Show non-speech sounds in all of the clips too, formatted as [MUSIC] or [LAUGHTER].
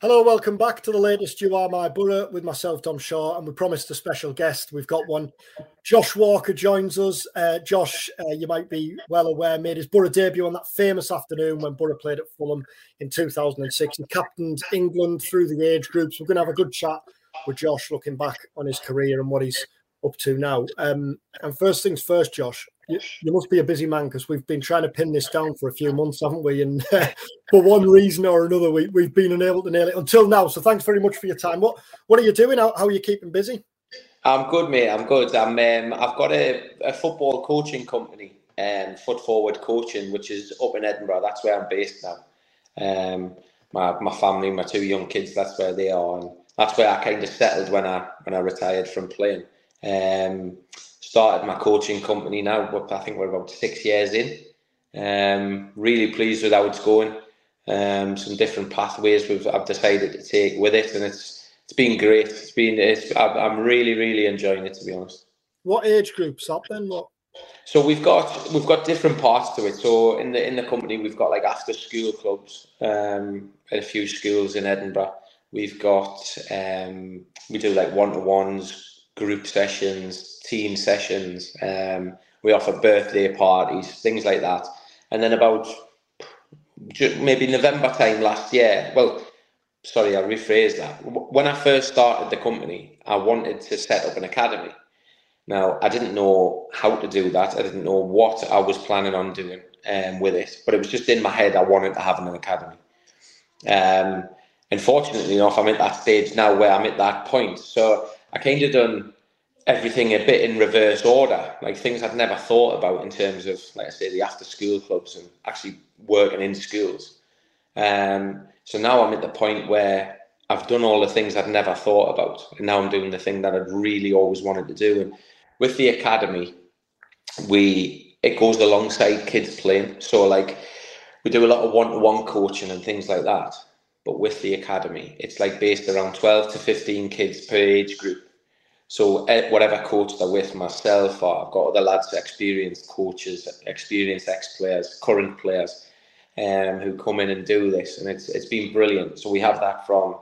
Hello, welcome back to the latest You Are My Boro with myself, Dom Shaw, and we promised a special guest. We've got one. Josh Walker joins us. Uh, Josh, uh, you might be well aware, made his Boro debut on that famous afternoon when Boro played at Fulham in 2006. He captained England through the age groups. We're going to have a good chat with Josh, looking back on his career and what he's up to now. Um, and first things first, Josh, you, you must be a busy man because we've been trying to pin this down for a few months, haven't we? And [LAUGHS] uh, for one reason or another, we, we've been unable to nail it until now. So thanks very much for your time. What what are you doing? How, how are you keeping busy? I'm good, mate. I'm good. I'm. Um, I've got a, a football coaching company, um, Foot Forward Coaching, which is up in Edinburgh. That's where I'm based now. Um, my my family, my two young kids. That's where they are, and that's where I kind of settled when I when I retired from playing. Um, started my coaching company now. But I think we're about six years in. Um, really pleased with how it's going. Um, some different pathways we've I've decided to take with it, and it's it's been great. It's been it's, I'm really really enjoying it to be honest. What age groups up then? What? So we've got we've got different parts to it. So in the in the company we've got like after school clubs um, at a few schools in Edinburgh. We've got um, we do like one to ones, group sessions, team sessions. Um, we offer birthday parties, things like that. And then about maybe November time last year, well, sorry, I'll rephrase that. When I first started the company, I wanted to set up an academy. Now, I didn't know how to do that. I didn't know what I was planning on doing um, with it, but it was just in my head. I wanted to have an academy. Um, and fortunately enough, I'm at that stage now where I'm at that point. So I kind of done everything a bit in reverse order, like things I'd never thought about in terms of, like I say, the after school clubs and actually working in schools. Um, so now I'm at the point where I've done all the things I'd never thought about, and now I'm doing the thing that I'd really always wanted to do. And with the academy, we it goes alongside kids playing. So like we do a lot of one-to-one coaching and things like that. But with the academy, it's like based around 12 to 15 kids per age group so eh, whatever coach they're with, myself or I've got other lads, experienced coaches, experienced ex-players, current players, um, who come in and do this, and it's it's been brilliant. So we have that from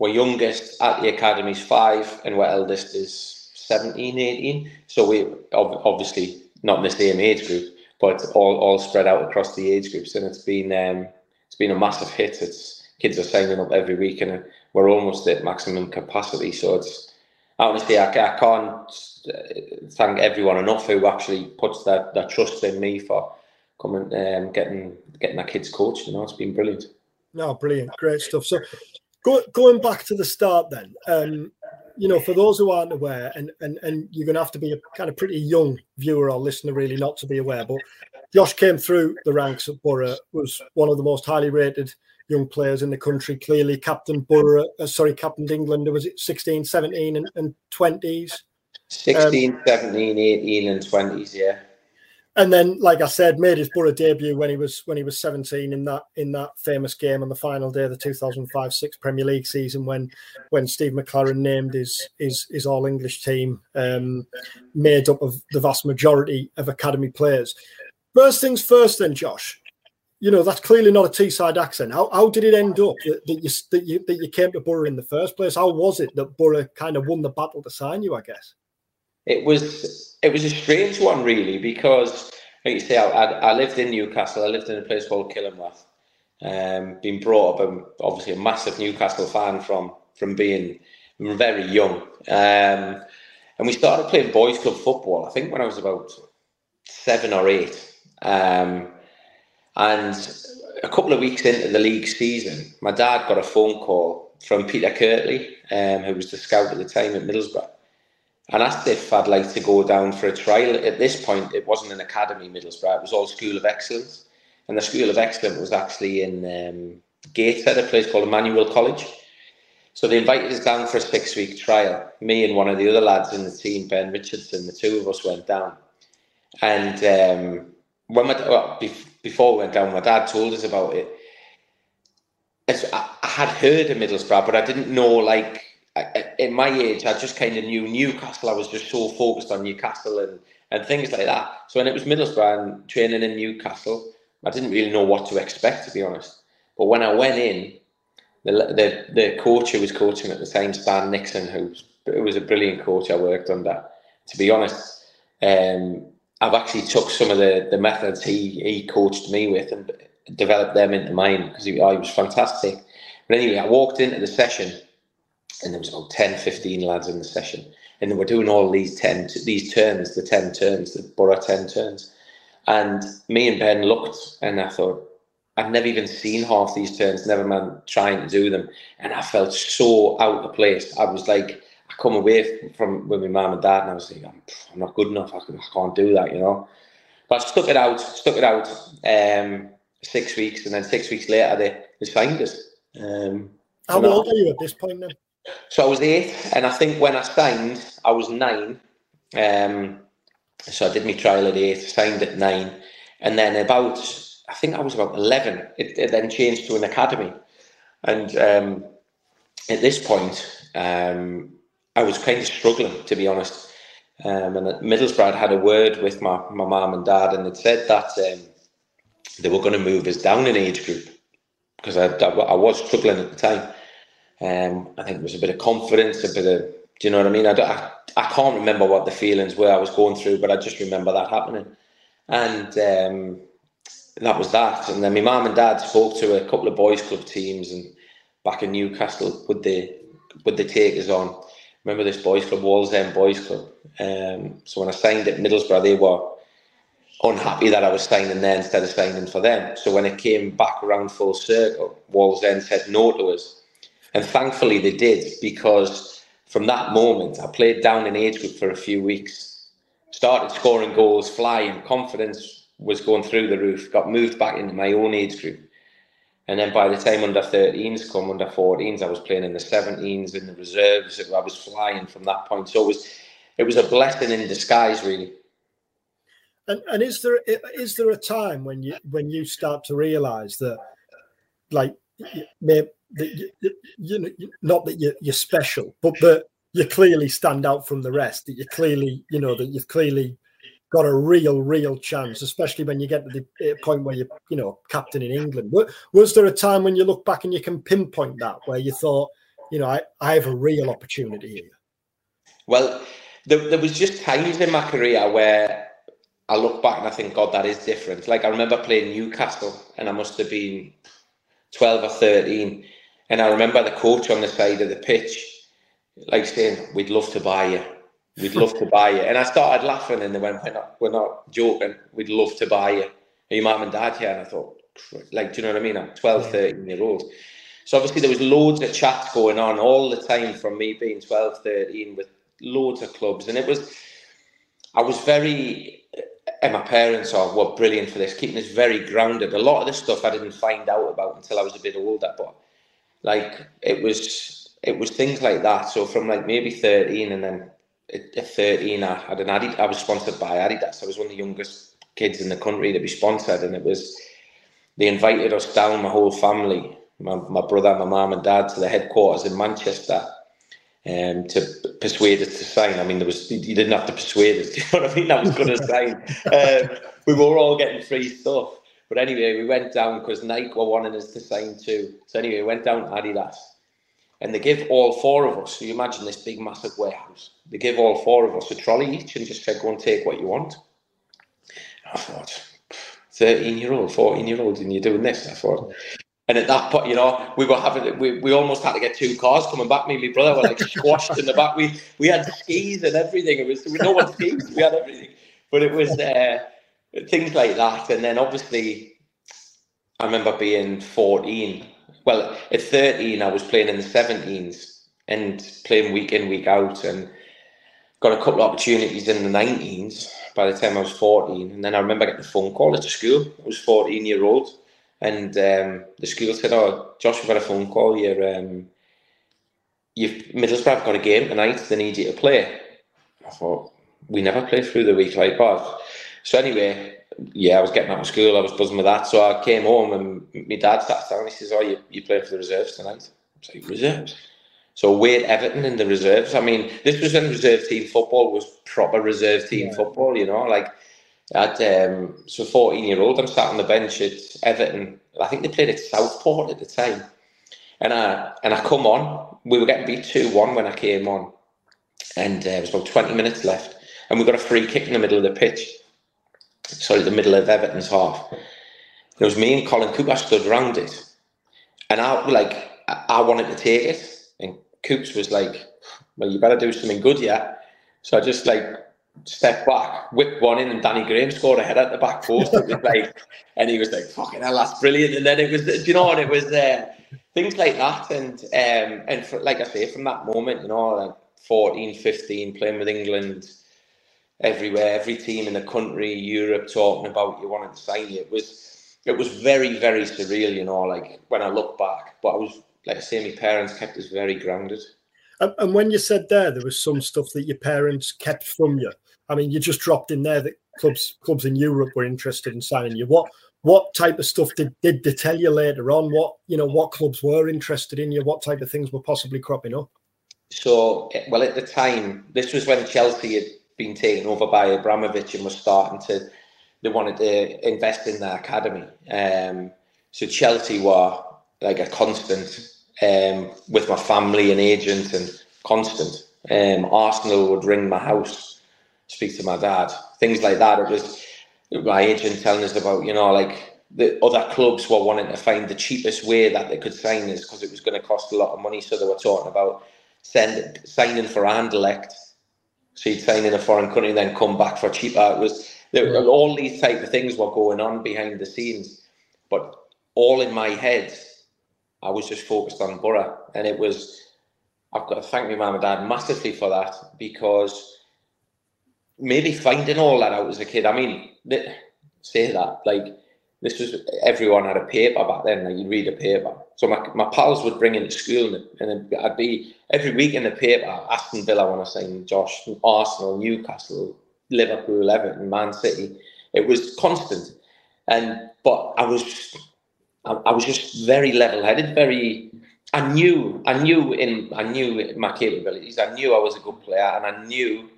we're youngest at the academy is five, and we're eldest is 17, 18. So we obviously not in the same age group, but all all spread out across the age groups, and it's been um, it's been a massive hit. It's kids are signing up every week, and we're almost at maximum capacity. So it's honestly, I, I can't uh, thank everyone enough who actually puts that, that trust in me for coming, um, getting getting our kids coached. You know, it's been brilliant. No, brilliant, great stuff. So, go, going back to the start, then, um, you know, for those who aren't aware, and and and you're going to have to be a kind of pretty young viewer or listener, really, not to be aware, but Josh came through the ranks at Boro, was one of the most highly rated young players in the country. Clearly, captain Boro, uh, sorry, captained England. Was it 16, 17, and, and 20s? 16, um, 17, 18, and 20s, yeah. And then, like I said, made his Boro debut when he was when he was 17 in that in that famous game on the final day of the 2005-6 Premier League season when when Steve McClaren named his his, his All English team, um, made up of the vast majority of academy players. First things first, then, Josh you know that's clearly not a Teesside accent. How, how did it end up that, that, you that you that you came to Boro in the first place? How was it that Boro kind of won the battle to sign you? I guess it was it was a strange one really because like you say, I, I, lived in Newcastle. I lived in a place called Killingworth. Um, been brought up, I'm obviously a massive Newcastle fan from from being very young. Um, and we started playing boys club football. I think when I was about seven or eight. Um, and a couple of weeks into the league season, my dad got a phone call from Peter Kirtley, um, who was the scout at the time at Middlesbrough, and asked if I'd like to go down for a trial. At this point, it wasn't an academy, Middlesbrough, it was all School of Excellence. And the School of Excellence was actually in um, Gateshead, a place called Emmanuel College. So they invited us down for a six week trial. Me and one of the other lads in the team, Ben Richardson, the two of us went down. And um, when my, well, before we went down, my dad told us about it. I, I had heard of Middlesbrough, but I didn't know like in my age, I just kind of knew Newcastle. I was just so focused on Newcastle and, and things like that. So when it was Middlesbrough and training in Newcastle, I didn't really know what to expect, to be honest. But when I went in, the, the the coach who was coaching at the time, Stan Nixon, who who was a brilliant coach I worked under. To be honest, um, I've actually took some of the, the methods he he coached me with and developed them into mine because he, oh, he was fantastic. But anyway, I walked into the session and there was about 10, 15 lads in the session. And they were doing all these 10, these turns, the 10 turns, the Boro 10 turns. And me and Ben looked and I thought, I've never even seen half these turns, never mind trying to do them. And I felt so out of place. I was like, come away from with my mum and dad and I was like, I'm, I'm not good enough. I, I, can't do that, you know. But I stuck it out, stuck it out um, six weeks. And then six weeks later, they, they signed us. Um, How old are you at this point then? So I was eight, and I think when I signed, I was nine. Um, so I did my trial at eight, signed at nine, and then about I think I was about eleven. It, it then changed to an academy, and um, at this point, um, I was kind of struggling to be honest. Um, and Middlesbrough had a word with my my mum and dad, and it said that um, they were going to move us down in age group because I, I, I was struggling at the time. Um, I think there was a bit of confidence, a bit of, do you know what I mean? I, I, I can't remember what the feelings were I was going through, but I just remember that happening. And um, that was that. And then my mum and dad spoke to a couple of boys' club teams and back in Newcastle, would they, would they take us on? Remember this boys' club, Wallsend Boys Club. Um, so when I signed at Middlesbrough, they were unhappy that I was signing there instead of signing for them. So when it came back around full circle, Wallsend said no to us and thankfully they did because from that moment, I played down in age group for a few weeks, started scoring goals, flying, confidence was going through the roof, got moved back into my own age group. And then by the time under 13s come, under 14s, I was playing in the 17s, in the reserves. I was flying from that point. So it was, it was a blessing in disguise, really. And, and is there is there a time when you when you start to realise that, like, that you, you know, not that you're, you're special, but that you clearly stand out from the rest. That you clearly, you know, that you've clearly got a real, real chance, especially when you get to the eh, point where you're, you know, captain in England. Was there a time when you look back and you can pinpoint that where you thought, you know, I, I have a real opportunity here? Well, there, there was just times in my career where I look back and I think, God, that is different. Like I remember playing Newcastle and I must have been 12 or 13 and I remember the coach on the side of the pitch, like saying, "We'd love to buy you. We'd love to buy you." And I started laughing, and they went, "We're not, we're not joking. We'd love to buy you." Are your mum and dad here? And I thought, like, do you know what I mean? I'm 12, 13 year old. So obviously there was loads of chats going on all the time from me being 12, 13 with loads of clubs, and it was, I was very and my parents are were brilliant for this, keeping us very grounded. A lot of the stuff I didn't find out about until I was a bit older, but like it was it was things like that. So from like maybe 13 and then at 13 I had an Adidas, I was sponsored by Adidas. I was one of the youngest kids in the country to be sponsored and it was they invited us down, my whole family, my, my brother, my mum and dad to the headquarters in Manchester um, to persuade us to sign. I mean, there was you didn't have to persuade us. [LAUGHS] Do you know what I mean? I was going to sign. Um, we were all getting free stuff. But anyway, we went down because Nike were wanting us to sign too. So anyway, we went down to Adidas. And they give all four of us, so you imagine this big massive warehouse. They give all four of us a trolley each and just said, go and take what you want. I thought, 13 year old, 14 year old, and you're doing this. I thought, and at that point, you know, we were having we, we almost had to get two cars coming back. Me and my brother were like squashed in the back. We we had skis and everything. It was we no one skis. We had everything, but it was uh, things like that. And then obviously, I remember being 14. Well, at 13, I was playing in the 17s and playing week in, week out, and got a couple of opportunities in the 19s by the time I was 14. And then I remember getting a phone call at the school. I was 14 year old. And um, the school said, "Oh, Josh, we've got a phone call. You're, um, you've Middlesbrough got a game tonight. They need you to play." I thought we never play through the week like that. So anyway, yeah, I was getting out of school. I was buzzing with that. So I came home and my dad sat down. He says, "Oh, you you playing for the reserves tonight?" I was like, "Reserves." So Wade Everton in the reserves. I mean, this was when reserve team football was proper reserve team yeah. football. You know, like at um, so fourteen year old. I'm sat on the bench at Everton. I think they played at Southport at the time, And I and I come on. We were getting beat two one when I came on, and uh, there was about twenty minutes left, and we got a free kick in the middle of the pitch. Sorry, the middle of Everton's half. It was me and Colin Cooper stood around it, and I like I wanted to take it, and Coops was like, "Well, you better do something good, yeah." So I just like stepped back, whipped one in, and Danny Graham scored a head at the back post. It was like, [LAUGHS] and he was like, "Fucking hell, that's brilliant!" And then it was, you know, and it was uh, things like that, and um, and for, like I say, from that moment, you know, like 14, 15, playing with England everywhere, every team in the country, Europe, talking about you wanted to sign you. It was, it was very, very surreal, you know, like when I look back. But I was, like I say, my parents kept us very grounded. And when you said there, there was some stuff that your parents kept from you. I mean, you just dropped in there that clubs clubs in Europe were interested in signing you. What what type of stuff did, did they tell you later on? What you know, what clubs were interested in you? What type of things were possibly cropping up? So, eh, well, at the time, this was when Chelsea had been taken over by Abramovich and was starting to. They wanted to invest in their academy. Um, so Chelsea were like a constant um, with my family and agent and constant. Um, Arsenal would ring my house, speak to my dad, things like that. It was my agent telling us about, you know, like the other clubs were wanting to find the cheapest way that they could sign us because it was going to cost a lot of money. So they were talking about send, signing for Anderlecht. So you'd sign in a foreign country and then come back for cheaper. It was there, all these type of things were going on behind the scenes, but all in my head I was just focused on Boro, and it was. I've got to thank my mum and dad massively for that because maybe finding all that out as a kid. I mean, say that like this was everyone had a paper back then. Like you read a paper, so my, my pals would bring in into school, and, and I'd be every week in the paper. Aston Villa want to sign Josh, Arsenal, Newcastle, Liverpool, Everton, Man City. It was constant, and but I was I, I was just very level-headed, very. I knew, I knew in, I knew my capabilities. I knew I was a good player, and I knew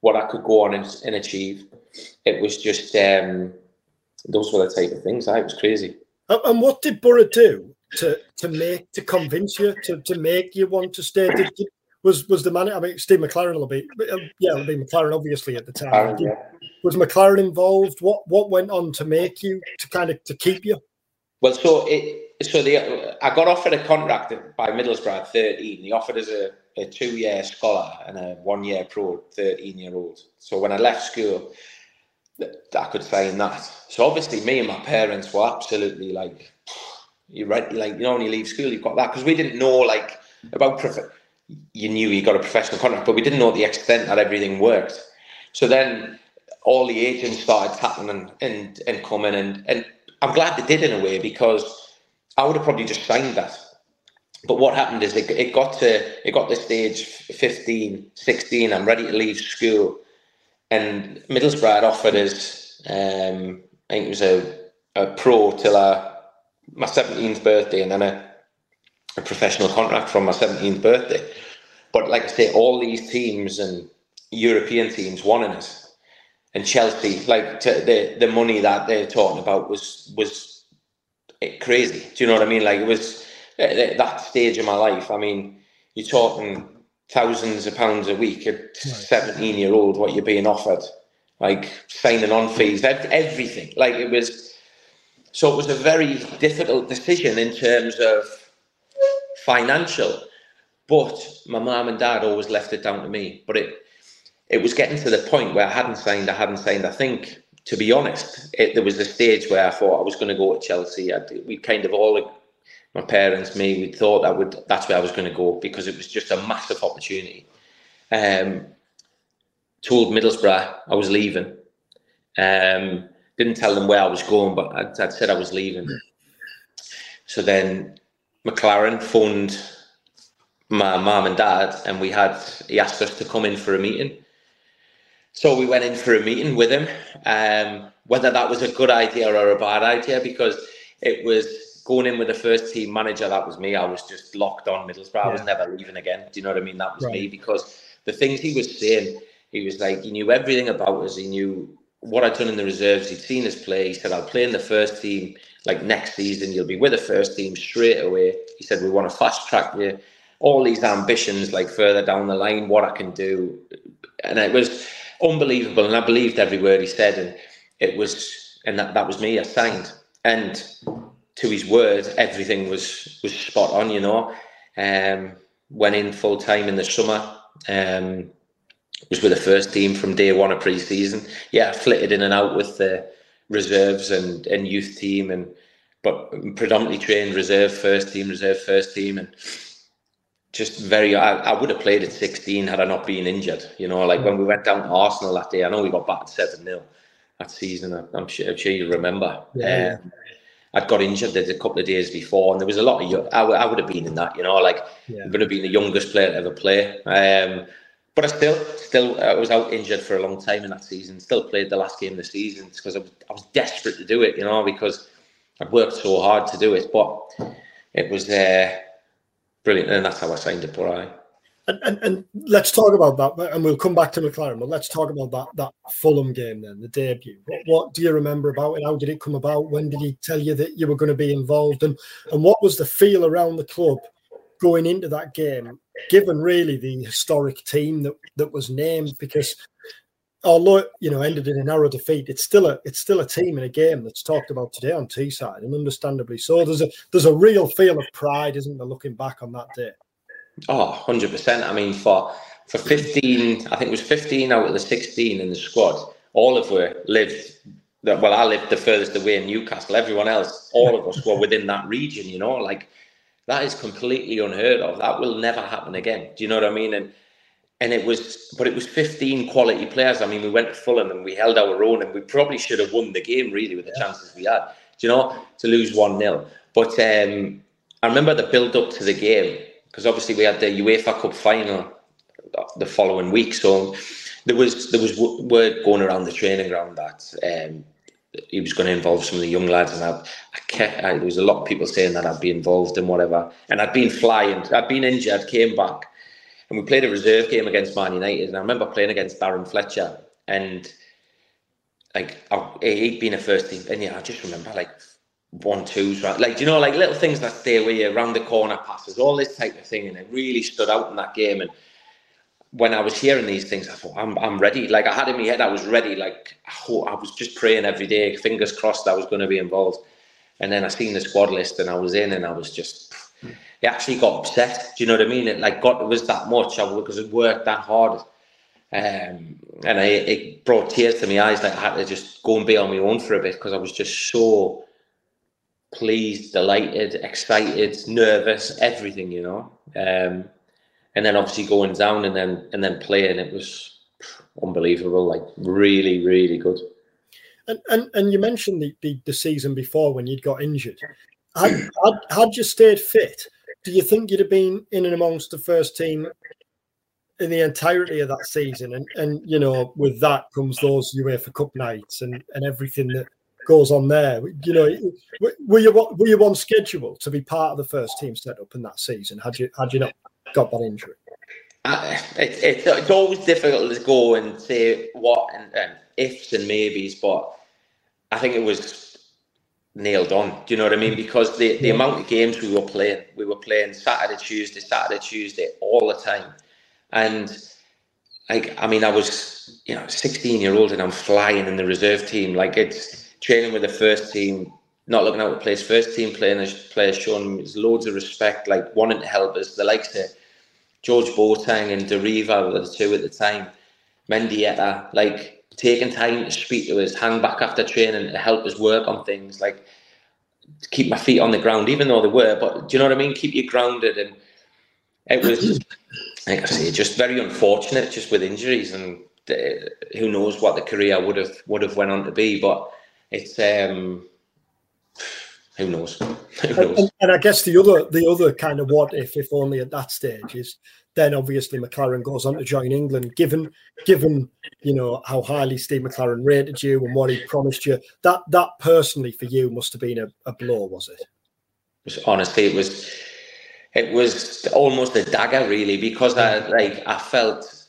what I could go on and, and achieve. It was just um, those were the type of things. I was crazy. And what did Boro do to to make to convince you to, to make you want to stay? Did, did, was was the man? I mean, Steve McClaren will be, yeah, it'll be McClaren obviously at the time. Did, was McClaren involved? What what went on to make you to kind of to keep you? Well, so it so the I got offered a contract by Middlesbrough at 13. They offered us a, a two year scholar and a one year pro 13 year old. So when I left school, I could sign that. So obviously, me and my parents were absolutely like, you right, like you know, when you leave school, you've got that because we didn't know like about prof- you knew you got a professional contract, but we didn't know the extent that everything worked. So then all the agents started tapping and and, and coming and and I'm glad they did in a way because I would have probably just signed that. But what happened is it, it got to it got to stage 15, 16. I'm ready to leave school, and Middlesbrough had offered us. Um, I think it was a, a pro till my 17th birthday, and then a, a professional contract from my 17th birthday. But like I say, all these teams and European teams wanting us and Chelsea, like the the money that they're talking about was was crazy. Do you know what I mean? Like it was at that stage of my life. I mean, you're talking thousands of pounds a week at 17 year old. What you're being offered, like signing on fees, everything. Like it was. So it was a very difficult decision in terms of financial. But my mum and dad always left it down to me. But it it was getting to the point where I hadn't signed, I hadn't signed. I think, to be honest, it, there was a stage where I thought I was going to go to Chelsea. I'd, we kind of all, my parents, me, we thought that would that's where I was going to go because it was just a massive opportunity. Um, told Middlesbrough I was leaving. Um, didn't tell them where I was going, but I'd, I'd said I was leaving. So then McClaren phoned my mum and dad, and we had he asked us to come in for a meeting. So we went in for a meeting with him. Um, whether that was a good idea or a bad idea, because it was going in with the first team manager. That was me. I was just locked on Middlesbrough. Yeah. I was never leaving again. Do you know what I mean? That was right. me because the things he was saying, he was like, he knew everything about us. He knew what I'd done in the reserves. He'd seen us play. He said, I'll play in the first team. like next season you'll be with the first team straight away. He said we want to fast track you. All these ambitions, like further down the line, what I can do, and it was unbelievable. And I believed every word he said, and it was, and that, that was me. I signed, and to his word, everything was was spot on. You know, um, went in full time in the summer. Um, was with the first team from day one of pre-season. Yeah, I flitted in and out with the reserves and, and youth team, and but predominantly trained reserve first team, reserve first team, and just very. I, I would have played at 16 had I not been injured. You know, like when we went down to Arsenal that day. I know we got battered seven 0 that season. I'm sure, I'm sure you remember. Yeah. Um, I'd got injured a couple of days before, and there was a lot of. I, I would have been in that, you know, like yeah. would have been the youngest player to ever play. Um, but I still, still, I was out injured for a long time in that season. Still played the last game of the season because I was, I was desperate to do it, you know, because I'd worked so hard to do it. But it was uh, brilliant, and that's how I signed up. Right. And, and, and let's talk about that, and we'll come back to McClaren. But let's talk about that that Fulham game then, the debut. What, what do you remember about it? How did it come about? When did he tell you that you were going to be involved? And and what was the feel around the club going into that game, given really the historic team that, that was named, because although you know ended in a narrow defeat, it's still a it's still a team in a game that's talked about today on Teesside, and understandably so. There's a there's a real feel of pride, isn't there, looking back on that day? Oh, 100 percent. I mean, for for 15, I think it was 15 out of the 16 in the squad, all of us lived. Well, I lived the furthest away in Newcastle. Everyone else, all of us were within that region. You know, like that is completely unheard of. That will never happen again. Do you know what I mean? And and it was, but it was 15 quality players. I mean, we went to Fulham and we held our own, and we probably should have won the game really with the chances we had. Do you know to lose one 0 But um, I remember the build up to the game because obviously we had the UEFA Cup final the following week, so there was there was word going around the training ground that um, he was going to involve some of the young lads, and I, I, kept, I, there was a lot of people saying that I'd be involved in whatever. And I'd been flying, I'd been injured, came back, and we played a reserve game against Man United. And I remember playing against Darren Fletcher, and like I, he'd been a first team, and yeah, I just remember like one twos, right? Like you know, like little things that stay with you around the corner passes, all this type of thing, and it really stood out in that game. And when I was hearing these things, I thought, I'm, I'm ready. Like I had in my head, I was ready. Like I, I was just praying every day, fingers crossed I was going to be involved. And then I seen the squad list and I was in and I was just, it actually got upset. Do you know what I mean? It like got, it was that much because it worked that hard. Um, and I, it brought tears to my eyes. Like I had to just go and be on my own for a bit because I was just so pleased, delighted, excited, nervous, everything, you know. Um, and then obviously going down and then and then playing it was unbelievable like really really good. And and, and you mentioned the, the, the season before when you'd got injured. Had, had, had you stayed fit do you think you'd have been in and amongst the first team in the entirety of that season? And and you know with that comes those UEFA Cup nights and and everything that goes on there. You know were you were you on schedule to be part of the first team set up in that season? Had you had you not got that injury? Uh, it, it, it's always difficult to go and say what and, and ifs and maybes, but I think it was nailed on. Do you know what I mean? Because the, the amount of games we were playing, we were playing Saturday, Tuesday, Saturday, Tuesday all the time. And like, I mean, I was, you know, 16 year old and I'm flying in the reserve team. Like it's training with the first team, not looking out to play first team playing as players showing loads of respect, like wanting to help us. The likes of George Boateng and Doriva were the two at the time. Mendieta, like taking time to speak to us, hang back after training to help us work on things, like keep my feet on the ground, even though they were. But do you know what I mean? Keep you grounded, and it was, like I say, just very unfortunate, just with injuries, and uh, who knows what the career would have would have went on to be. But it's um, who knows? [LAUGHS] Who knows? And, and, I guess the other the other kind of what if if only at that stage is then obviously McClaren goes on to join England. Given given you know how highly Steve McClaren rated you and what he promised you, that that personally for you must have been a, a blow, was it? Honestly, it was it was almost a dagger really because I like I felt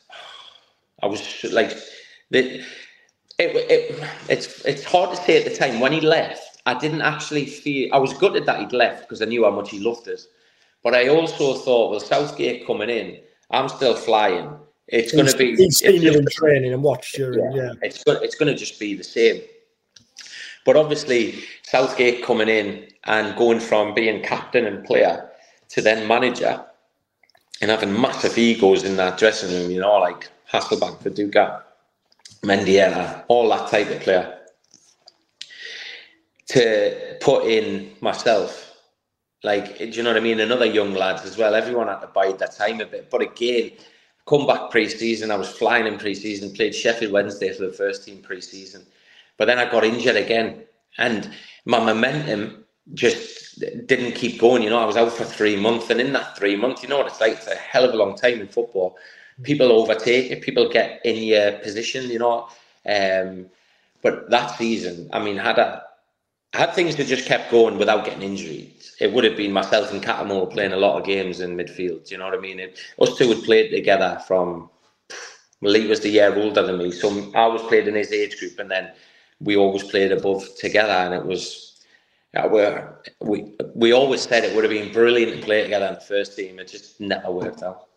I was like the it, it it's it's hard to say at the time when he left I didn't actually feel I was gutted that he'd left because I knew how much he loved us. But I also thought, well, Southgate coming in, I'm still flying. It's going to be. He's seen you in training and watched you. Yeah, yeah. It's going. It's going to just be the same. But obviously, Southgate coming in and going from being captain and player to then manager and having massive egos in that dressing room, you know, like Hasselbaink, Viduka, Mendieta, all that type of player. To put in myself, like, do you know what I mean? Another young lads as well. Everyone had to bide their time a bit. But again, come back pre-season, I was flying in pre-season, played Sheffield Wednesday for the first team pre-season. But then I got injured again. And my momentum just didn't keep going. You know, I was out for three months, and in that three months, you know what it's like. It's a hell of a long time in football. People overtake it. People get in your position. You know, um, but that season, I mean, had I had things that just kept going without getting injured, it would have been myself and Cattermole playing a lot of games in midfield. You know what I mean? It, us two had played together from. He was the year older than me, so I was played in his age group, and then we always played above together, and it was uh, yeah, we we always said it would have been brilliant to play together in the first team. It just never worked out.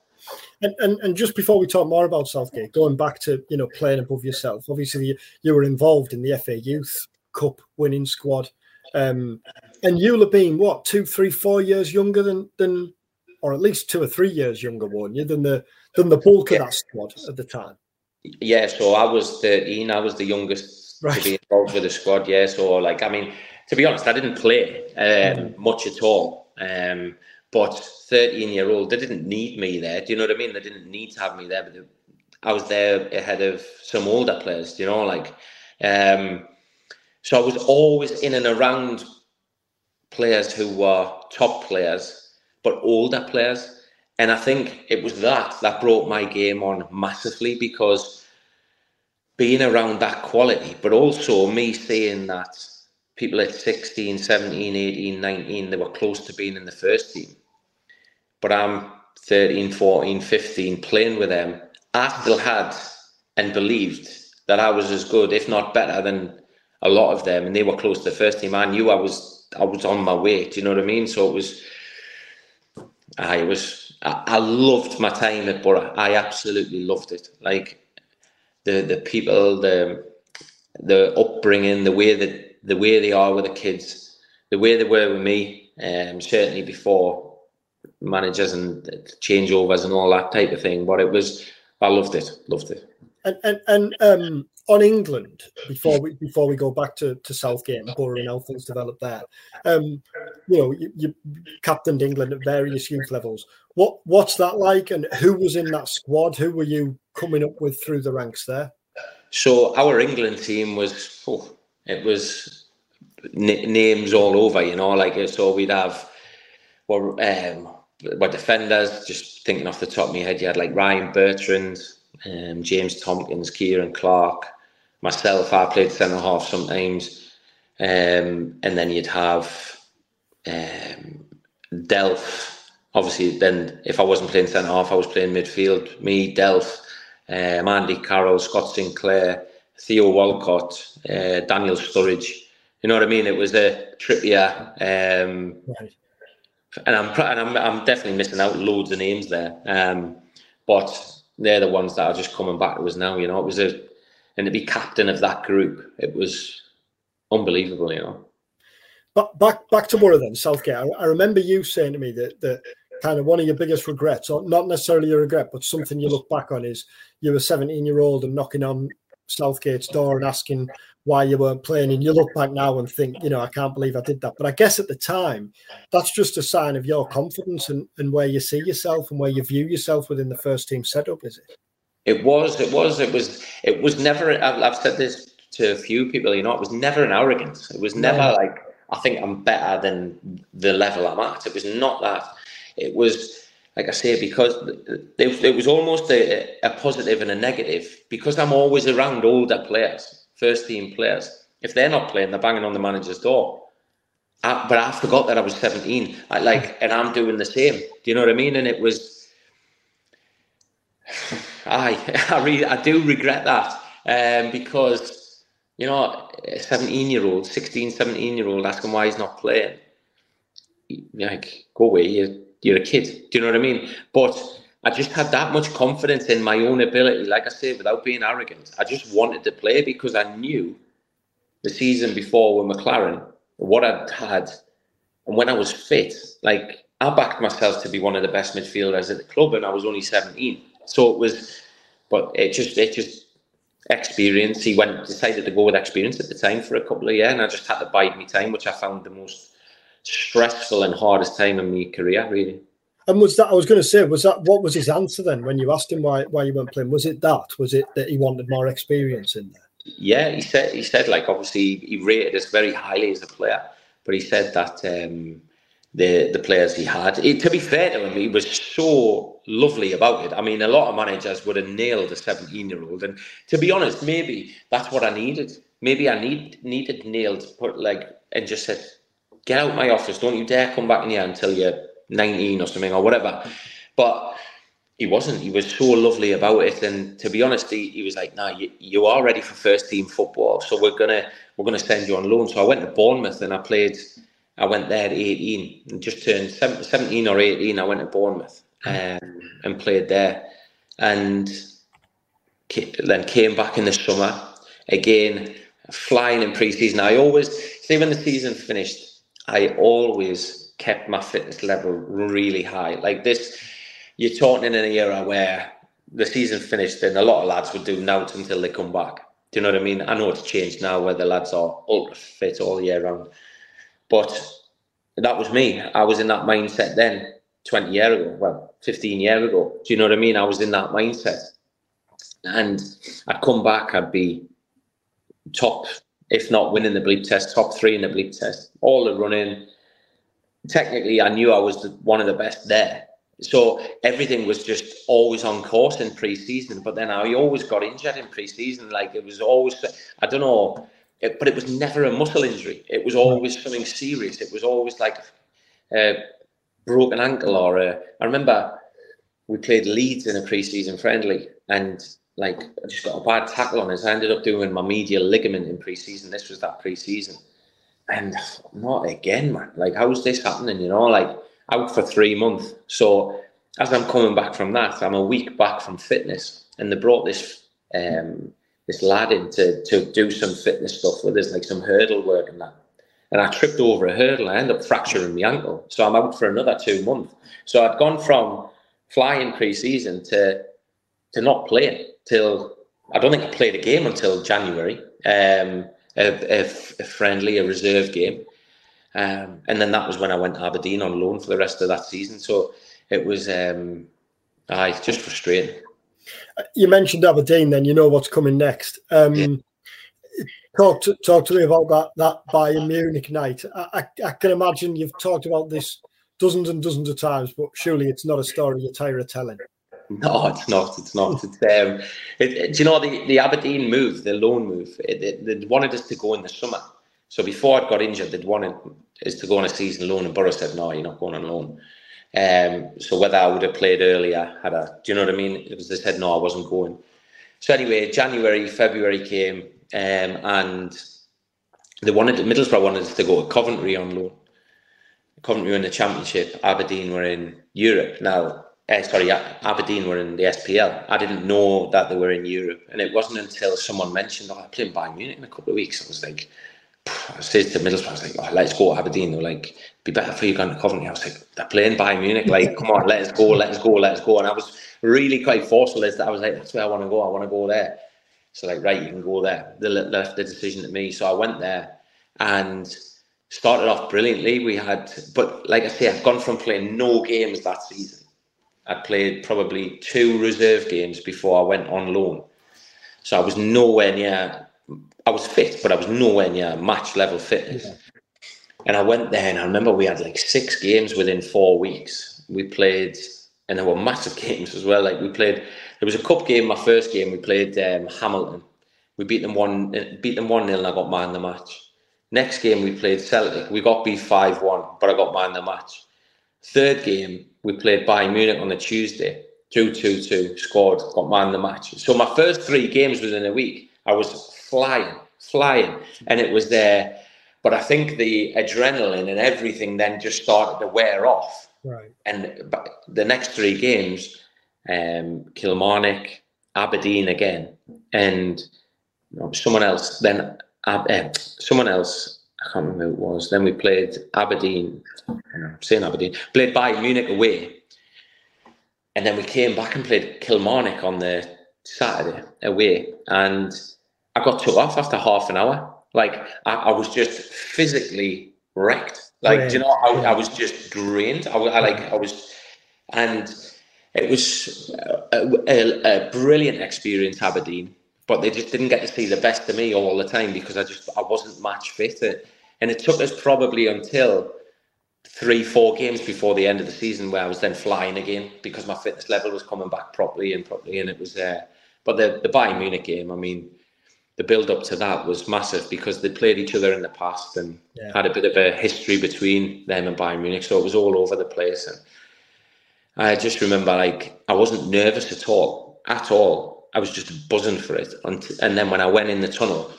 And, and and just before we talk more about Southgate, going back to you know playing above yourself, obviously you, you were involved in the FA Youth Cup winning squad, um, and you'll have what two, three, four years younger than than, or at least two or three years younger, weren't you, than the than the bulk yeah. of that squad at the time? Yeah, so I was thirteen. I was the youngest right. to be involved with the squad. Yeah, so like I mean to be honest, I didn't play um, mm. much at all. Um, but 13 year old, they didn't need me there. Do you know what I mean? They didn't need to have me there, but they, I was there ahead of some older players, you know, like, um, so I was always in and around players who were top players, but older players. And I think it was that that brought my game on massively because being around that quality, but also me seeing that people at 16, 17, 18, 19, they were close to being in the first team. But I'm 13, 14, 15 playing with them. I still had and believed that I was as good, if not better, than a lot of them, and they were close to the first team. I knew I was I was on my way. Do you know what I mean? So it was. I was. I, I loved my time at Boro. I absolutely loved it. Like the the people, the the upbringing, the way that the way they are with the kids, the way they were with me, um, certainly before managers and changeovers and all that type of thing. But it was, I loved it, loved it. And and, and um, on England, before we before we go back to, to Southgate and Boro how things developed there, um, you know, you, you captained England at various youth levels. What what's that like, and who was in that squad? Who were you coming up with through the ranks there? So our England team was oh, it was n- names all over, you know, like so we'd have well um what defenders, just thinking off the top of my head, you had like Ryan Bertrand, um, James Tomkins, Ciaran Clark, myself, I played centre half sometimes. Um, and then you'd have um, Delph. Obviously, then if I wasn't playing centre half, I was playing midfield. Me, Delph, um, Andy Carroll, Scott Sinclair, Theo Walcott, uh, Daniel Sturridge. You know what I mean? It was a Trippier, um, right. and I'm and I'm I'm definitely missing out loads of names there. Um, but they're the ones that are just coming back to us now. You know, it was a and to be captain of that group, it was unbelievable. You know. But back back to Boro then, Southgate. I, I remember you saying to me that that kind of one of your biggest regrets, or not necessarily a regret, but something you look back on is you were 17 year old and knocking on Southgate's door and asking why you weren't playing. And you look back now and think, you know, I can't believe I did that. But I guess at the time, that's just a sign of your confidence and, and where you see yourself and where you view yourself within the first team setup, is it? It was, it was, it was, it was never, I've, I've said this to a few people, you know, it was never an arrogance. It was never like, I think I'm better than the level I'm at. It was not that. It was, like I say, because it, was almost a, a positive and a negative. Because I'm always around older players, first team players. If they're not playing, they're banging on the manager's door. I, but I forgot that I was 17. I, like, and I'm doing the same. Do you know what I mean? And it was, [SIGHS] I, [LAUGHS] I really, I do regret that um, because you know, a 17 year old, 16, 17 year old asking why he's not playing. Like, go away, you're, you're a kid. Do you know what I mean? But I just had that much confidence in my own ability. Like I said, without being arrogant, I just wanted to play because I knew the season before with McClaren what I'd had, and when I was fit, like I backed myself to be one of the best midfielders at the club, and I was only 17. So it was, but it just, it just experience. He went decided to go with experience at the time for a couple of years, and I just had to bide my time, which I found the most stressful and hardest time in my career, really. And was that I was going to say was that what was his answer then when you asked him why why you weren't playing? Was it that? Was it that he wanted more experience in there? Yeah, he said he said like obviously he rated us very highly as a player, but he said that um, the the players he had. To be fair to him, he was so lovely about it. I mean, a lot of managers would have nailed a seventeen year old, and to be honest, maybe that's what I needed. Maybe I need needed nailed, put like and just said, get out my office. Don't you dare come back in here until you're 19 or something or whatever. But he wasn't. He was so lovely about it. And to be honest, he, he was like, "No, nah, you, you are ready for first team football. So we're gonna we're gonna send you on loan." So I went to Bournemouth and I played. I went there at 18 and just turned 17 or 18. I went to Bournemouth um, and played there, and then came back in the summer again, flying in pre-season. I always see when the season finished. I always kept my fitness level really high. Like this, you're talking in an era where the season finished and a lot of lads would do nought until they come back. Do you know what I mean? I know it's changed now where the lads are ultra fit all year round. But that was me. I was in that mindset then, 20 years ago, well, 15 years ago. Do you know what I mean? I was in that mindset. And I'd come back, I'd be top, if not winning the bleep test, top three in the bleep test, all the running, technically I knew I was the, one of the best there. So everything was just always on course in pre-season. But then I always got injured in pre-season. Like it was always, I don't know, it, but it was never a muscle injury. It was always something serious. It was always like a broken ankle or a, I remember we played Leeds in a pre-season friendly and like I just got a bad tackle on it. I ended up doing my medial ligament in pre-season. This was that pre-season and not again, man. Like, how's this happening? You know, like out for three months. So as I'm coming back from that, I'm a week back from fitness, and they brought this um, this lad in to, to do some fitness stuff with us, like some hurdle work and that. And I tripped over a hurdle. I ended up fracturing my ankle, so I'm out for another two months. So I'd gone from flying pre-season to to not playing till I don't think I played a game until January. Um, a, a friendly, a reserve game. Um, and then that was when I went to Aberdeen on loan for the rest of that season. So it was, um, aye, just frustrating. You mentioned Aberdeen, then you know what's coming next. Um, yeah. Talk to talk to me about that that Bayern Munich night. I, I, I, can imagine you've talked about this dozens and dozens of times, but surely it's not a story you're tired of telling. [LAUGHS] No, it's not. It's not. It's um, it, it, do you know the, the Aberdeen move, the loan move? It, they wanted us to go in the summer. So before I'd got injured, they'd wanted us to go on a season loan, and Boro said, "No, you're not going on loan." Um, so whether I would have played earlier, had a, do you know what I mean? Because they said no, I wasn't going. So anyway, January, February came, um, and they wanted Middlesbrough wanted us to go to Coventry on loan. Coventry were in the Championship, Aberdeen were in Europe. Now uh, sorry, Aberdeen were in the SPL. I didn't know that they were in Europe, and it wasn't until someone mentioned, "Oh, I'm playing Bayern Munich in a couple of weeks." I was like, I said to Middlesbrough, I was like, oh, "Let's go to Aberdeen." They're like, "Be better for you going to Coventry." I was like, "They're playing Bayern Munich. Like, come on, let us go, let us go, let us go." And I was really quite forceful. As I was like, "That's where I want to go. I want to go there." So like, right, you can go there. They left the decision to me, so I went there and started off brilliantly. We had, but like I say, I've gone from playing no games that season I played probably two reserve games before I went on loan. So I was nowhere near, I was fit, but I was nowhere near match level fitness. Yeah. And I went there and I remember we had like six games within four weeks. We played, and there were massive [LAUGHS] games as well. Like we played, there was a cup game, my first game, we played um, Hamilton. We beat them one, beat them one nil, and I got man the match. Next game we played Celtic. We got beat five one, but I got man the match. Third game, we played Bayern Munich on the Tuesday, 2 2 2, scored, got man the match. So my first three games within a week, I was flying, flying, and it was there. But I think the adrenaline and everything then just started to wear off. Right. And the next three games, um, Kilmarnock, Aberdeen again, and you know, someone else. Then uh, someone else. I can't remember who it was. Then we played Aberdeen. Uh, I'm saying Aberdeen. Played Bayern Munich away, and then we came back and played Kilmarnock on the Saturday away, and I got took off after half an hour. Like I, I was just physically wrecked. Like you know, I, I, was just drained. I, I like I was, and it was a, a, a, brilliant experience, Aberdeen. But they just didn't get to see the best of me all the time because I just I wasn't match fit. And it took us probably until three, four games before the end of the season where I was then flying again because my fitness level was coming back properly and properly, and it was there. Uh, but the the Bayern Munich game, I mean, the build up to that was massive because they'd played each other in the past and yeah. had a bit of a history between them and Bayern Munich, so it was all over the place. And I just remember like I wasn't nervous at all, at all. I was just buzzing for it. And, and then when I went in the tunnel,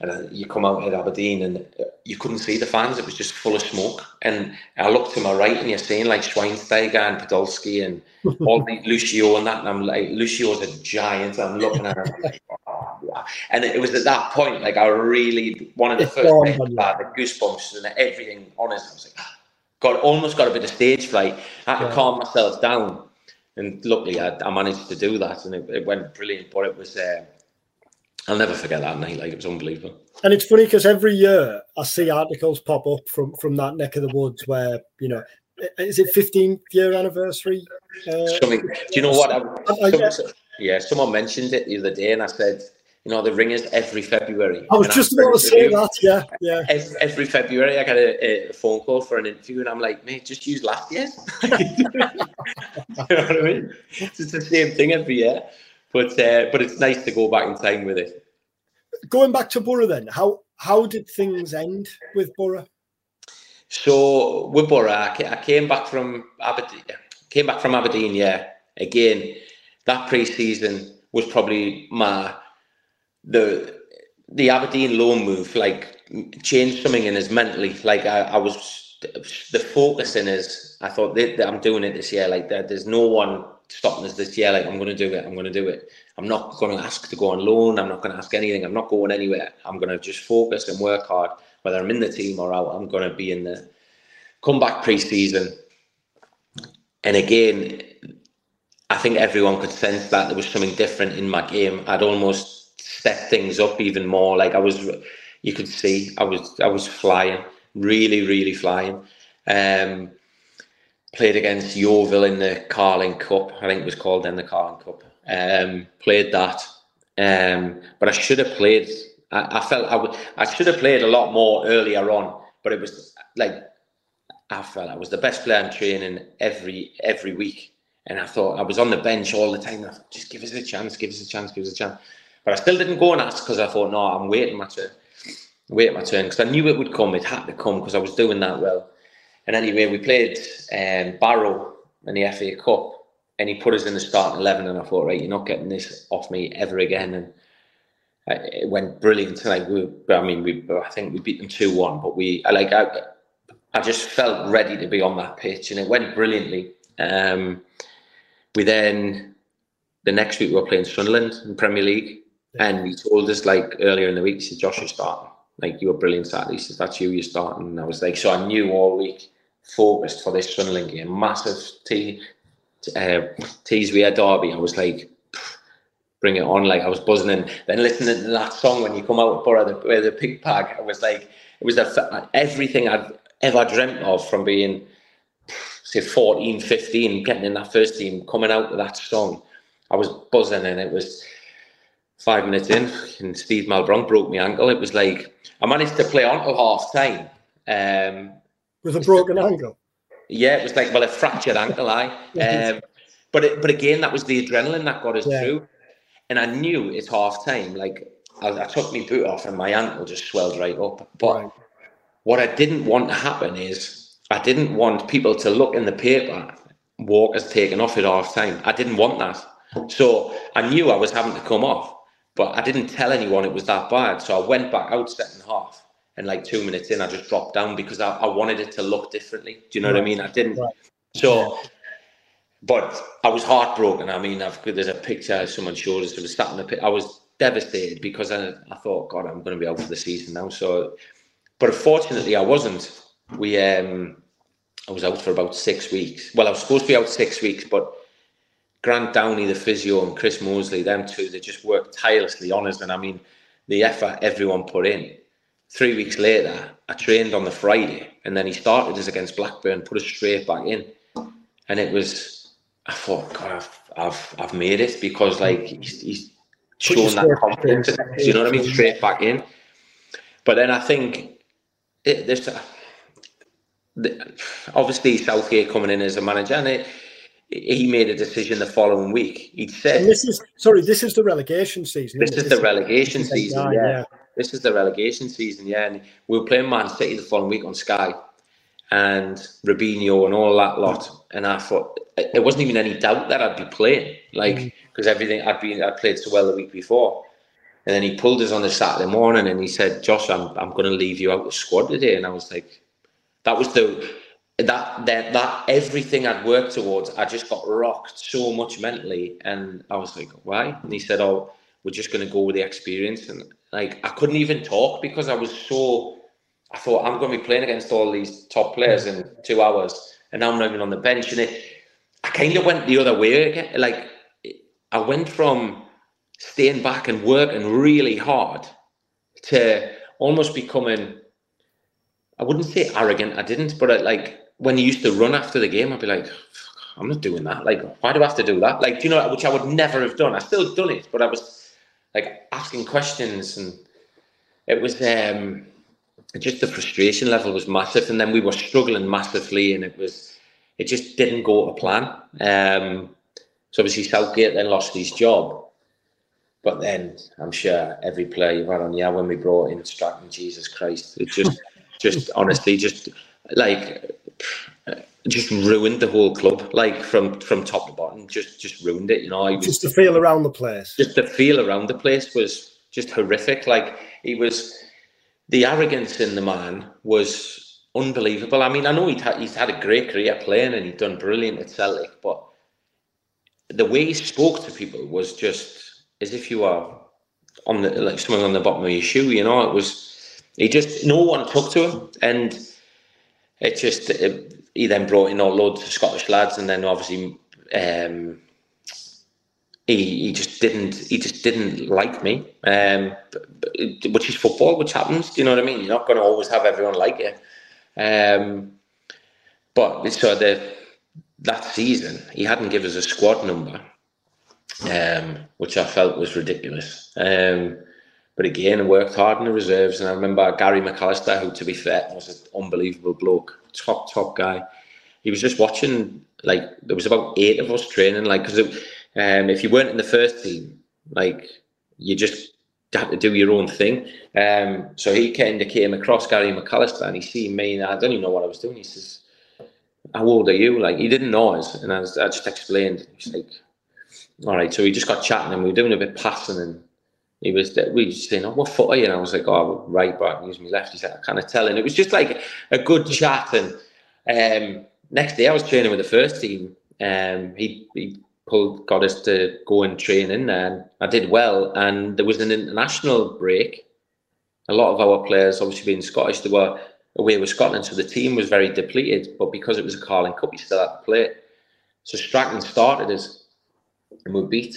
and you come out at Aberdeen and you couldn't see the fans. It was just full of smoke. And I looked to my right and you're seeing like Schweinsteiger and Podolski and [LAUGHS] all the Lucio and that. And I'm like, Lucio's a giant. I'm looking at him. Like, [LAUGHS] oh, and it was at that point, like I really, one of the first things I the goosebumps and everything on us. I was like, ah, got almost got a bit of stage fright. I had to calm myself down. And luckily I, I managed to do that and it, it went brilliant. But it was, uh, I'll never forget that night. Like it was unbelievable. And it's funny because every year I see articles pop up from from that neck of the woods where you know, is it 15th year anniversary? Uh, Something. Do you know what? I, some, yeah, someone mentioned it the other day, and I said, you know, the ringers every February. I was just about to say that. Yeah, yeah. Every, every, February, I get a, a, phone call for an interview, and I'm like, mate, just use last year. [LAUGHS] you know what I mean? It's the same thing every year but uh, but it's nice to go back in time with it. Going back to Boro, then how how did things end with Boro? So with Boro, I came back from Aberdeen. Came back from Aberdeen. Yeah, again, that pre-season was probably my the the Aberdeen loan move. Like changed something in us mentally. Like I, I was the focus in us. I thought that, I'm doing it this year. Like that, there's no one stopping us this year. Like I'm going to do it. I'm going to do it. I'm not going to ask to go on loan. I'm not going to ask anything. I'm not going anywhere. I'm going to just focus and work hard. Whether I'm in the team or out, I'm going to be in the comeback pre-season. And again, I think everyone could sense that there was something different in my game. I'd almost set things up even more. Like I was, you could see I was I was flying, really, really flying. Um, played against Yeovil in the Carling Cup. I think it was called then the Carling Cup. Um, played that, um, but I should have played. I, I felt I, w- I should have played a lot more earlier on, but it was like I felt I was the best player in training every every week, and I thought I was on the bench all the time. I thought, just give us a chance, give us a chance, give us a chance. But I still didn't go and ask because I thought, no, I'm waiting my turn, waiting my turn because I knew it would come. It had to come because I was doing that well. And anyway, we played um, Barrow in the FA Cup, and he put us in the starting eleven. And I thought, right, you're not getting this off me ever again. And it went brilliant. Like we, I mean, we, I think we beat them two one, but we, I like, I, I just felt ready to be on that pitch, and it went brilliantly. Um, we then the next week we were playing Sunderland in Premier League, yeah. and he told us like earlier in the week, he said, "Josh, you're starting." Like you were brilliant Saturday. He says that's you. You're starting. And I was like, so I knew all week, focused for this Sunderland game, massive t, uh, Tees-Wear derby. I was like, bring it on. Like I was buzzing. And then listening to that song when you come out with the, the pig pack, I was like, it was a, everything I'd ever dreamt of from being say 14, 15, getting in that first team, coming out with that song. I was buzzing and it was five minutes in, and Steed Malbranque broke my ankle. It was like I managed to play on till half time. Um, With a broken ankle? Yeah, it was like, well, a fractured ankle, [LAUGHS] I. Um, but it, but again, that was the adrenaline that got us yeah. through. And I knew it's half time. Like, I, I, took my boot off and my ankle just swelled right up. But right. what I didn't want to happen is I didn't want people to look in the paper, Walker's taken off at half time. I didn't want that. So I knew I was having to come off but I didn't tell anyone it was that bad. So I went back out second half, and like two minutes in, I just dropped down because I, I wanted it to look differently. Do you know right. what I mean? I didn't. Right. So, but I was heartbroken. I mean, I've there's a picture someone showed us. It was sat in the pit. I was devastated because I, I thought, God, I'm going to be out for the season now. So, but fortunately, I wasn't. We um, I was out for about six weeks. Well, I was supposed to be out six weeks, but Grant Downey, the physio, and Chris Mosley, them two, they just worked tirelessly on us. And I mean, the effort everyone put in. Three weeks later, I trained on the Friday, and then he started us against Blackburn, put us straight back in, and it was. I thought, God, I've I've, I've made it because like he's, he's shown that confidence. You know what I mean? Straight back in. But then I think it, there's the, obviously Southgate coming in as a manager, and it, he made a decision the following week. He said, and "This is sorry, this is the relegation season." This is the relegation season. Yeah. yeah. this is the relegation season. Yeah, and we were playing Man City the following week on Sky, and Robinho and all that lot. And I thought there wasn't even any doubt that I'd be playing, like because mm. everything I'd been I played so well the week before. And then he pulled us on the Saturday morning and he said, "Josh, I'm I'm going to leave you out of the squad today." And I was like, "That was the." That that that everything I'd worked towards, I just got rocked so much mentally, and I was like, why? And he said, oh, we're just going to go with the experience, and like I couldn't even talk because I was so. I thought I'm going to be playing against all these top players in two hours, and now I'm not even on the bench, and it. I kind of went the other way again. Like I went from staying back and working really hard to almost becoming I wouldn't say arrogant. I didn't, but I, like when he used to run after the game, I'd be like, I'm not doing that. Like, why do I have to do that? Like, do you know, which I would never have done. I still done it, but I was like asking questions, and it was um, just the frustration level was massive. And then we were struggling massively, and it was it just didn't go to plan. Um, so obviously Southgate then lost his job. But then I'm sure every player you've had on, yeah, when we brought in Strachan, Jesus Christ, it just, just honestly, just like just ruined the whole club, like from from top to bottom. Just just ruined it. You know, was, just the feel around the place. Just the feel around the place was just horrific. Like he was, the arrogance in the man was unbelievable. I mean, I know he'd had, he's had a great career playing and he'd done brilliant at Celtic, but the way he spoke to people was just as if you were on the like someone on the bottom of your shoe. You know, it was he just no one talked to him and it just it, he then brought in all loads of Scottish lads, and then obviously um, he he just didn't he just didn't like me, um, which is football, which happens. Do you know what I mean? You're not going to always have everyone like you. Um, but so the that season he hadn't given us a squad number, um, which I felt was ridiculous. Um, but again, worked hard in the reserves, and I remember Gary McAllister, who, to be fair, was an unbelievable bloke, top top guy. He was just watching. Like there was about eight of us training. Like because um, if you weren't in the first team, like you just had to do your own thing. Um, so he kind of came across Gary McAllister, and he seen me, and I don't even know what I was doing. He says, "How old are you?" Like he didn't know us, and I, was, I just explained. He's like, "All right." So we just got chatting, and we were doing a bit passing and he was we were saying, "Oh, what foot are you?" And I was like, "Oh, right back." Use me left. He said, "I kind of tell." And it was just like a good chat. And um, next day, I was training with the first team. Um, he he pulled got us to go and train in there. And I did well. And there was an international break. A lot of our players, obviously being Scottish, they were away with Scotland, so the team was very depleted. But because it was a Carling Cup, he still had to play. it. So Strachan started us, and we beat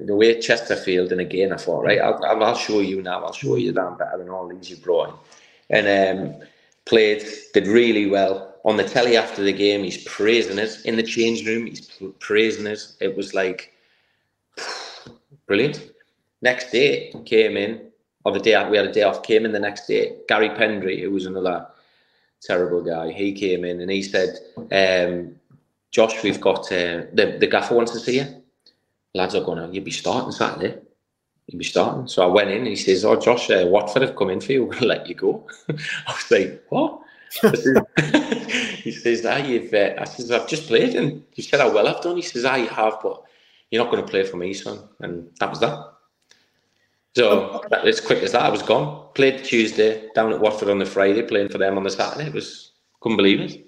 the way Chesterfield, and again, I thought, right, I'll, I'll show you now. I'll show you that I'm better than all these you brought in. And um, played, did really well. On the telly after the game, he's praising us. In the change room, he's praising us. It was like [SIGHS] brilliant. Next day, came in, or the day we had a day off, came in the next day. Garry Pendrey, who was another terrible guy, he came in and he said, um, Josh, we've got uh, the, the gaffer wants to see you lads are going, to, you'll be starting Saturday. You'll be starting. So I went in and he says, Oh, Josh, uh, Watford have come in for you. [LAUGHS] We're going to let you go. [LAUGHS] I was like, What? [LAUGHS] he says, ah, you've, uh, I says, I've just played. And he said, How well I've done. He says, I ah, have, but you're not going to play for me, son. And that was that. So as quick as that, I was gone. Played Tuesday down at Watford on the Friday, playing for them on the Saturday. It was couldn't believe it.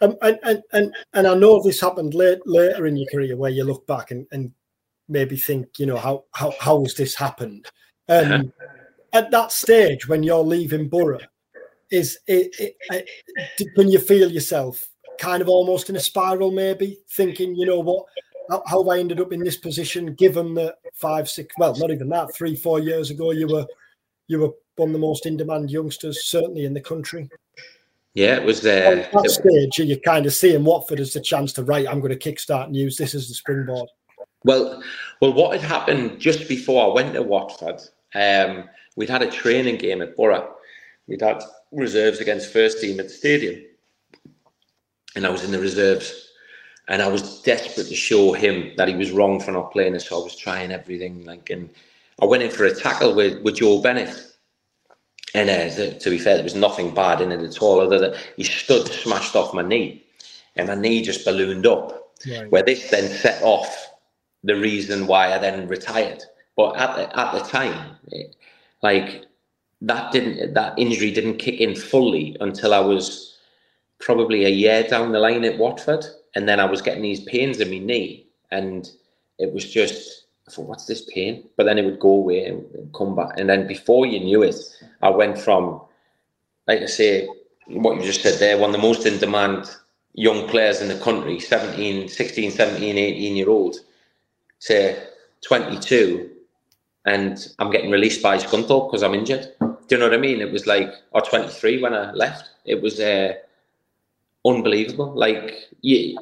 Um, and, and and and I know this happened late, later in your career where you look back and, and maybe think, you know, how how how has this happened? Um, [LAUGHS] at that stage when you're leaving Boro, is it, it, it, can you feel yourself kind of almost in a spiral, maybe thinking, you know what, how, how have I ended up in this position? Given that five, six, well, not even that, three, four years ago, you were you were one of the most in-demand youngsters, certainly in the country. Yeah, it was there. Uh, that stage, you're kind of seeing Watford as the chance to right. I'm going to kickstart news. this is the springboard. Well, well, what had happened just before I went to Watford? Um, we'd had a training game at Boro. We'd had reserves against first team at the stadium, and I was in the reserves, and I was desperate to show him that he was wrong for not playing us. So I was trying everything, like, and I went in for a tackle with with Joe Bennett and uh, to be fair, there was nothing bad in it at all, other than he stood smashed off my knee, and my knee just ballooned up. Right. Where this then set off the reason why I then retired. But at the, at the time, it, like that didn't that injury didn't kick in fully until I was probably a year down the line at Watford, and then I was getting these pains in my knee, and it was just I thought, what's this pain? But then it would go away and come back. And then before you knew it, I went from, like I say, what you just said there, one of the most in demand young players in the country, 17, 16, 17, 18 year old, to 22, and I'm getting released by Scunthorpe because I'm injured. Do you know what I mean? It was like, or 23 when I left. It was uh, unbelievable. Like, you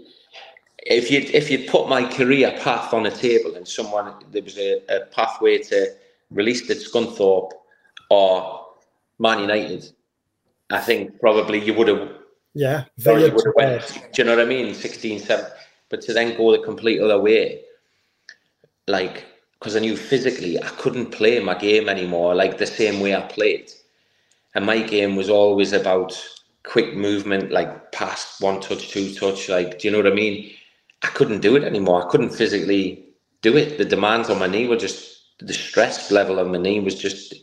if you if you put my career path on a table and someone there was a, a pathway to release the Scunthorpe or Man United, I think probably you would have. Yeah, very would have went. Do you know what I mean? 16, 7. But to then go the complete other way, like because I knew physically I couldn't play my game anymore, like the same way I played, and my game was always about quick movement, like pass, one touch, two touch, like do you know what I mean? I couldn't do it anymore. I couldn't physically do it. The demands on my knee were just the stress level on my knee was just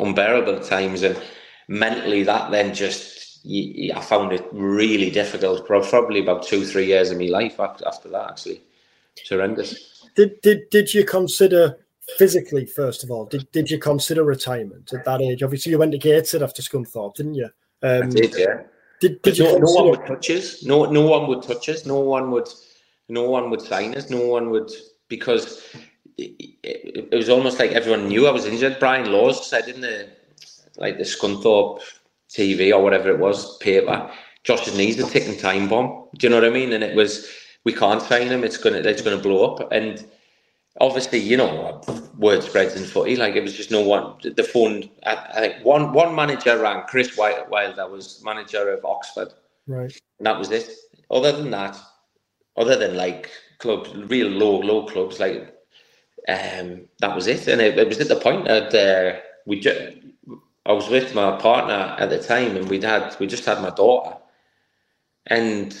unbearable at times, and mentally that then just I found it really difficult. Probably about two, three years of my life after, that. Actually, it's horrendous. Did did did you consider physically first of all? Did did you consider retirement at that age? Obviously, you went to Gateshead after Scunthorpe, didn't you? Um, I did, yeah. Did, did you no, no one would touch us. No, no one would touch us. No one would no one would sign us. No one would because it, it, it was almost like everyone knew I was injured. Brian Laws said in the like the Scunthorpe TV or whatever it was paper, Josh's knees a ticking time bomb. Do you know what I mean? And it was we can't sign him. It's gonna it's gonna blow up. And obviously, you know, word spreads in footy. Like it was just no one. The phone. I, I think one one manager rang Chris White Wilder was manager of Oxford. Right. And that was it. Other than that, other than like clubs, real low, low clubs, like um, that was it. And it, it was at the point that uh, we just, I was with my partner at the time, and we'd had we just had my daughter, and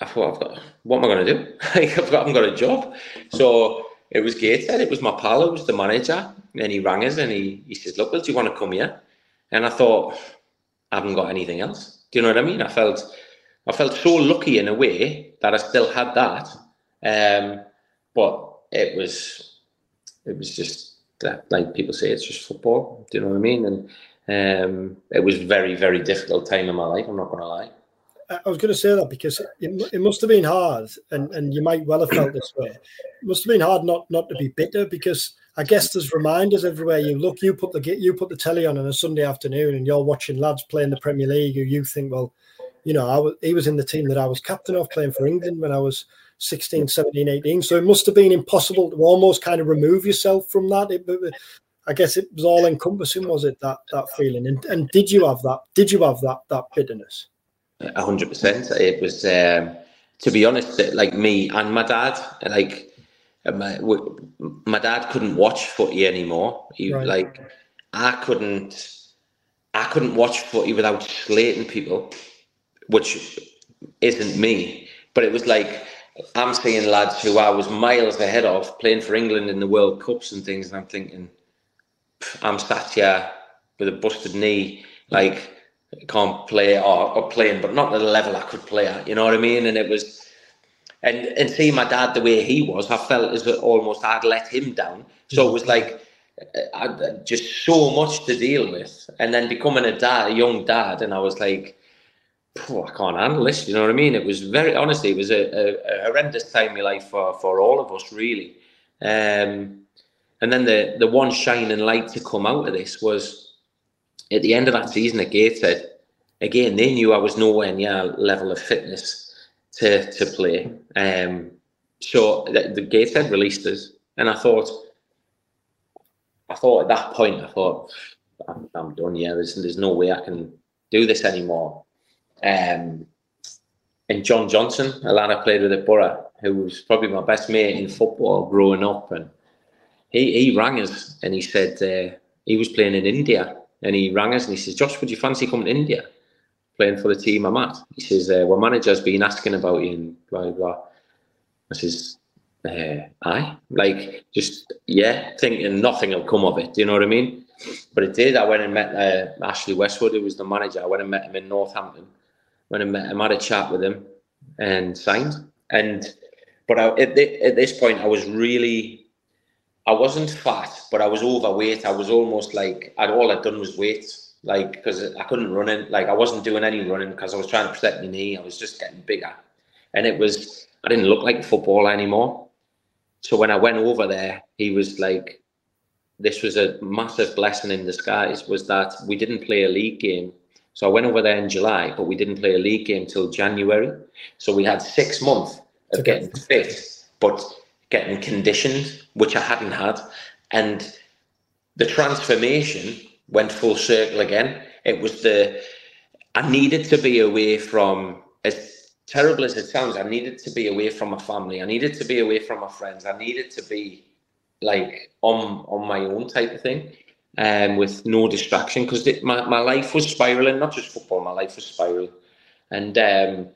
I thought, I've got what am I going to do? [LAUGHS] I've got, I've got a job, so it was Gateshead. It was my pal who was the manager, and he rang us and he he says, "Look, well, do you want to come here?" And I thought, I haven't got anything else. Do you know what I mean? I felt I felt so lucky in a way that I still had that. Um, but it was it was just that, like people say, it's just football. Do you know what I mean? And um, it was very very difficult time in my life. I'm not going to lie. I was going to say that because it, it must have been hard, and, and you might well have felt this way. It must have been hard not not to be bitter because I guess there's reminders everywhere you look. You put the you put the telly on on a Sunday afternoon, and you're watching lads playing the Premier League, who you think, well, you know, I was, he was in the team that I was captain of playing for England when I was 16, 17, 18. So it must have been impossible to almost kind of remove yourself from that. It, I guess it was all encompassing, was it? That that feeling, and and did you have that? Did you have that that bitterness? A hundred percent. It was, um, to be honest, like me and my dad, like my my dad couldn't watch footy anymore. He right. like I couldn't. I couldn't watch footy without slating people which isn't me. But it was like I'm seeing lads who I was miles ahead of playing for England in the World Cups and things, and I'm thinking, I'm sat here with a busted knee, like can't play or, or playing, but not at the level I could play at. You know what I mean? And it was, and and seeing my dad the way he was, I felt as though almost I'd let him down. So it was like I, just so much to deal with, and then becoming a dad, a young dad, and I was like. I can't handle this. You know what I mean? It was very honestly, it was a, a, a horrendous time in life for, for all of us, really. Um, and then the the one shining light to come out of this was at the end of that season at Gateshead, again, they knew I was nowhere near level of fitness to to play. Um, so the, the Gateshead released us, and I thought, I thought at that point, I thought, I'm, I'm done. Yeah, there's there's no way I can do this anymore. Um, and John Johnson, a lad I played with at Boro, who was probably my best mate in football growing up, and he he rang us and he said uh, he was playing in India and he rang us and he says, Josh, would you fancy coming to India? Playing for the team I'm at. He says, uh, well, manager's been asking about you and blah, blah. I says, uh, aye. Like, just, yeah, thinking nothing will come of it. Do you know what I mean? But it did. I went and met uh, Ashley Westwood, who was the manager. I went and met him in Northampton. Went and met him, had a chat with him and signed. And, but I, at, the, at this point, I was really I wasn't fat, but I was overweight. I was almost like I'd all I'd done was weight, like because I couldn't run it. Like I wasn't doing any running because I was trying to protect my knee. I was just getting bigger, and it was I didn't look like a footballer anymore. So when I went over there, he was like, "This was a massive blessing in disguise." Was that we didn't play a league game. So I went over there in July, but we didn't play a league game till January. So we had six months of getting fit, but getting conditioned, which I hadn't had. And the transformation went full circle again. It was the, I needed to be away from, as terrible as it sounds, I needed to be away from my family. I needed to be away from my friends. I needed to be like on on my own type of thing um, with no distraction because my, my life was spiraling, not just football, my life was spiraling. And um,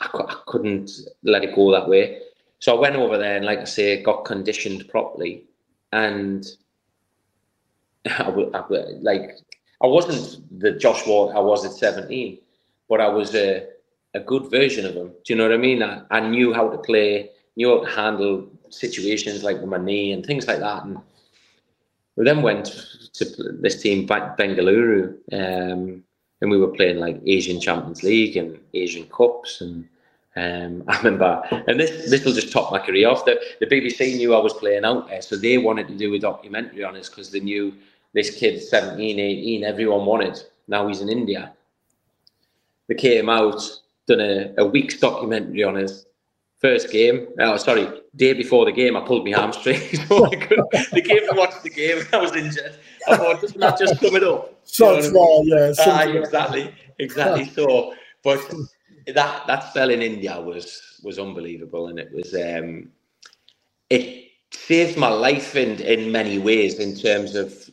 I, I couldn't let it go that way. So I went over there and, like I say, got conditioned properly, and [LAUGHS] like I wasn't the Josh Walker I was at seventeen, but I was a a good version of him. Do you know what I mean? I, I knew how to play, knew how to handle situations like with my knee and things like that. And we then went to this team, back Bengaluru, um, and we were playing like Asian Champions League and Asian Cups and um, [LAUGHS] I remember, and this this will just top my career off. The, the BBC knew I was playing out there, so they wanted to do a documentary on us because they knew this kid, 17, 18, everyone wanted. Now he's in India. They came out, done a, a week's documentary on us. First game, oh sorry, day before the game, I pulled my hamstring, [LAUGHS] so I They came to watch the game. I was injured. I thought, doesn't that just coming up? So small, yeah. Uh, exactly, exactly. so, but that that spell in India was was unbelievable, and it was um, it saved my life in in many ways in terms of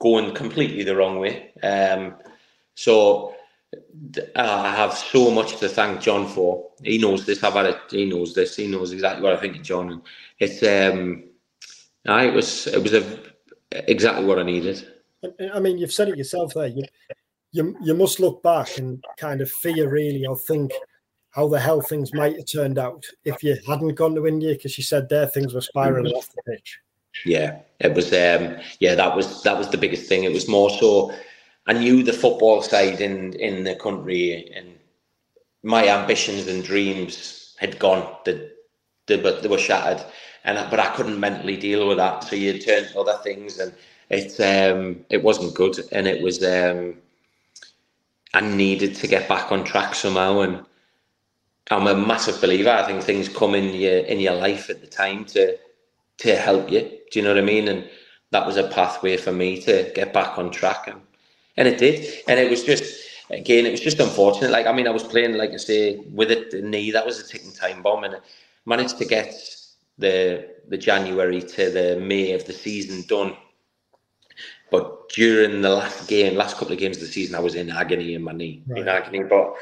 going completely the wrong way. Um, so I have so much to thank John for. He knows this. I've had it. He knows this. He knows exactly what I think of John, and it's um, I it was it was a, exactly what I needed. I mean, you've said it yourself there. You, you you must look back and kind of fear really or think how the hell things might have turned out if you hadn't gone to India because you said there things were spiraling off the pitch. Yeah, it was. Um, yeah, that was that was the biggest thing. It was more so. I knew the football side in in the country, and my ambitions and dreams had gone. They, they, they were shattered, and but I couldn't mentally deal with that. So you turned to other things, and it um, it wasn't good, and it was. Um, I needed to get back on track somehow, and I'm a massive believer. I think things come in your in your life at the time to to help you. Do you know what I mean? And that was a pathway for me to get back on track, and and it did. And it was just again, it was just unfortunate. Like I mean, I was playing like I say with it the knee. That was a ticking time bomb, and I managed to get the the January to the May of the season done but during the last game, last couple of games of the season, I was in agony in my knee, right. in agony. But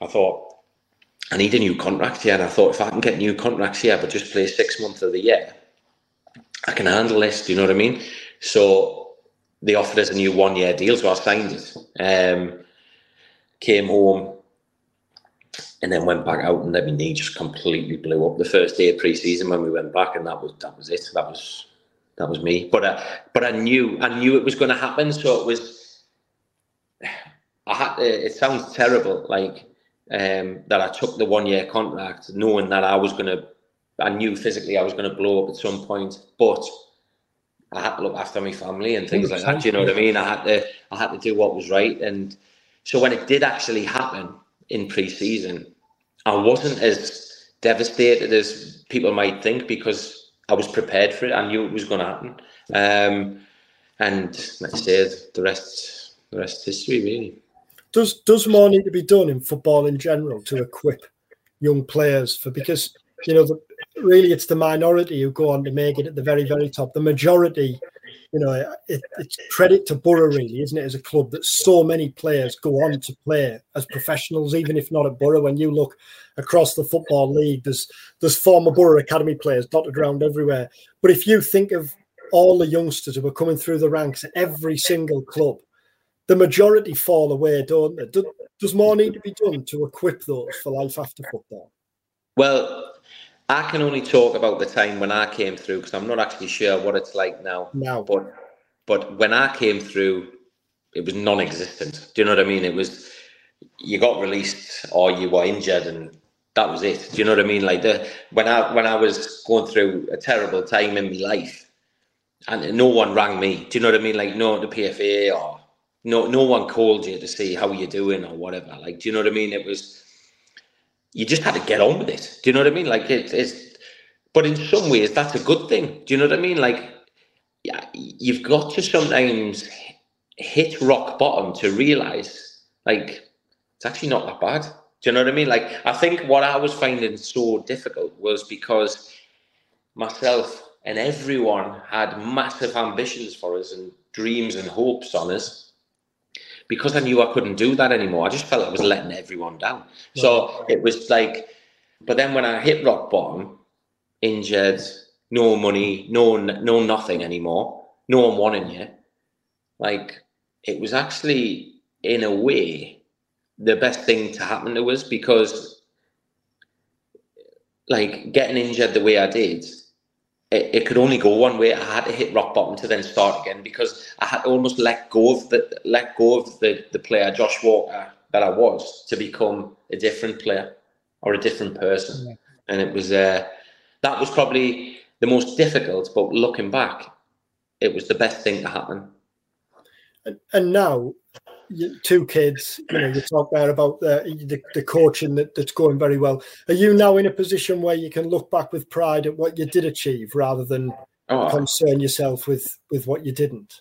I thought I need a new contract here, and I thought if I can get new contracts here, but just play six months of the year, I can handle this. Do you know what I mean? So they offered us a new one year deal, so I signed it. Um, came home and then went back out, and then my knee just completely blew up the first day of pre-season when we went back, and that was that was it. That was that was me. But uh, but I knew I knew it was going to happen, so it was. I had. To, it sounds terrible, like um, that. I took the one-year contract, knowing that I was going to. I knew physically I was going to blow up at some point, but I had to look after my family and things like that. Do you know what I mean? I had to I had to do what was right. And so when it did actually happen in pre-season, I wasn't as devastated as people might think because I was prepared for it. I knew it was going to happen. Um, and I said, the rest the rest history really. Does does more need to be done in football in general to equip young players for because you know the, really it's the minority who go on to make it at the very, very top. The majority, you know, it, it's credit to Boro, really, isn't it, as a club that so many players go on to play as professionals, even if not at Boro. When you look across the football league, there's there's former Boro academy players dotted around everywhere. But if you think of all the youngsters who are coming through the ranks at every single club, the majority fall away, don't they? Does more need to be done to equip those for life after football? Well, I can only talk about the time when I came through because I'm not actually sure what it's like now. No. But but when I came through, it was non-existent. Do you know what I mean? It was you got released or you were injured and that was it. Do you know what I mean? Like the when I when I was going through a terrible time in my life and no one rang me. Do you know what I mean? Like no the PFA or no no one called you to see how you're doing or whatever. Like do you know what I mean? It was you just had to get on with it. Do you know what I mean? Like it, it's, but in some ways that's a good thing. Do you know what I mean? Like, yeah, you've got to sometimes hit rock bottom to realize, like, it's actually not that bad. Do you know what I mean? Like, I think what I was finding so difficult was because myself and everyone had massive ambitions for us and dreams and hopes on us because I knew I couldn't do that anymore, I just felt I was letting everyone down. So it was like, but then when I hit rock bottom, injured, no money, no no nothing anymore, no one wanting you, like it was actually in a way the best thing to happen to us because like getting injured the way I did it, it, could only go one way. I had to hit rock bottom to then start again because I had to almost let go of the let go of the, the player Josh Walker that I was to become a different player or a different person. Yeah. And it was uh, that was probably the most difficult, but looking back, it was the best thing to happen. And, and now two kids. You know, you talk there about the, the, the coaching that, that's going very well. Are you now in a position where you can look back with pride at what you did achieve rather than oh, concern yourself with with what you didn't?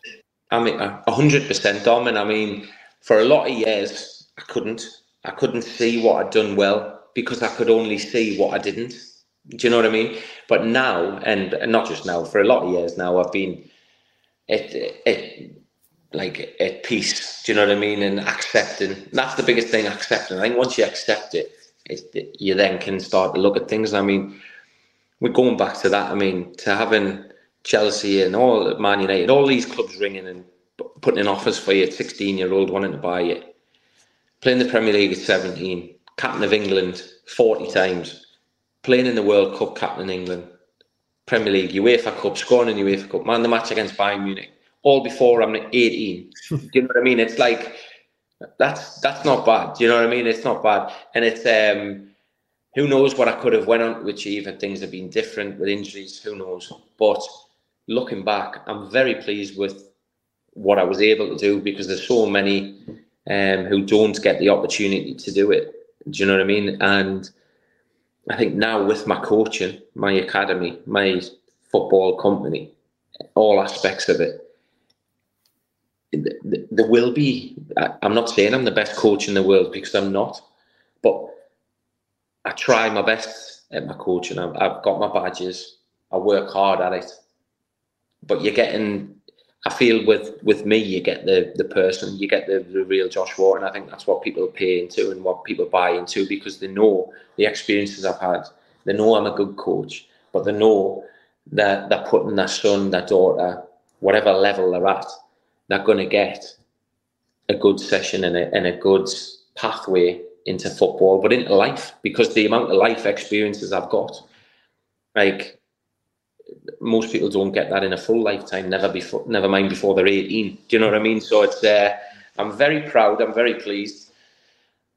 I mean, uh, a hundred percent, Dom. And I mean, for a lot of years, I couldn't. I couldn't see what I'd done well because I could only see what I didn't. Do you know what I mean? But now, and, and not just now, for a lot of years now, I've been. It, it like at peace. Do you know what I mean? And accepting. That's the biggest thing. Accepting. I think once you accept it, it, you then can start to look at things. I mean, we're going back to that. I mean, to having Chelsea and all Man United, all these clubs ringing and putting in offers for you, 16 year old wanting to buy you, playing the Premier League at 17, captain of England 40 times, playing in the World Cup, captain England, Premier League, UEFA Cup, scoring in UEFA Cup, man the match against Bayern Munich all before I'm 18. Do you know what I mean? It's like that's that's not bad. Do you know what I mean? It's not bad, and it's um, who knows what I could have went on to achieve had things have been different with injuries. Who knows? But looking back, I'm very pleased with what I was able to do because there's so many um, who don't get the opportunity to do it. Do you know what I mean? And I think now with my coaching, my academy, my football company, all aspects of it, there will be. I'm not saying I'm the best coach in the world because I'm not, but I try my best at my coaching. I've, I've got my badges. I work hard at it. But you're getting. I feel with with me, you get the the person, you get the, the real Josh Walker. I think that's what people pay into and what people buy into because they know the experiences I've had. They know I'm a good coach, but they know that they're putting their son, their daughter, whatever level they're at, they're going to get a good session and a, and a good pathway into football, but into life because the amount of life experiences I've got, like most people don't get that in a full lifetime. Never before, never mind before they're eighteen. Do you know what I mean? So it's uh, I'm very proud. I'm very pleased.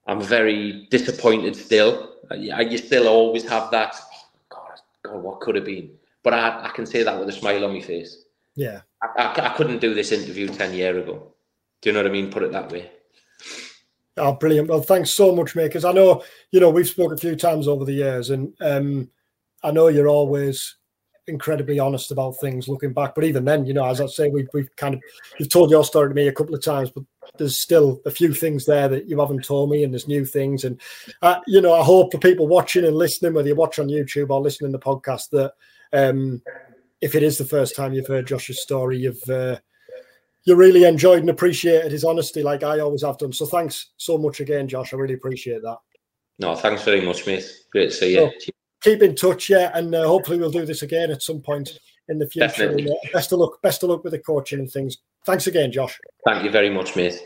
I'm very disappointed still. You still always have that. Oh God, God, what could have been? But I, I can say that with a smile on my face. Yeah, I, I, I couldn't do this interview ten years ago. Do you know what I mean? Put it that way. Oh, brilliant. Well, thanks so much, mate. Because I know, you know, we've spoken a few times over the years, and um, I know you're always incredibly honest about things looking back. But even then, you know, as I say, we've, we've kind of, you've told your story to me a couple of times, but there's still a few things there that you haven't told me, and there's new things. And, uh, you know, I hope the people watching and listening, whether you watch on YouTube or listening to the podcast, that um, if it is the first time you've heard Josh's story, you've, uh, you really enjoyed and appreciated his honesty, like I always have done. So thanks so much again, Josh. I really appreciate that. No, thanks very much, mate. Great to see you. So, keep in touch, yeah, and uh, hopefully we'll do this again at some point in the future. And, uh, best of luck, best of luck with the coaching and things. Thanks again, Josh. Thank you very much, mate.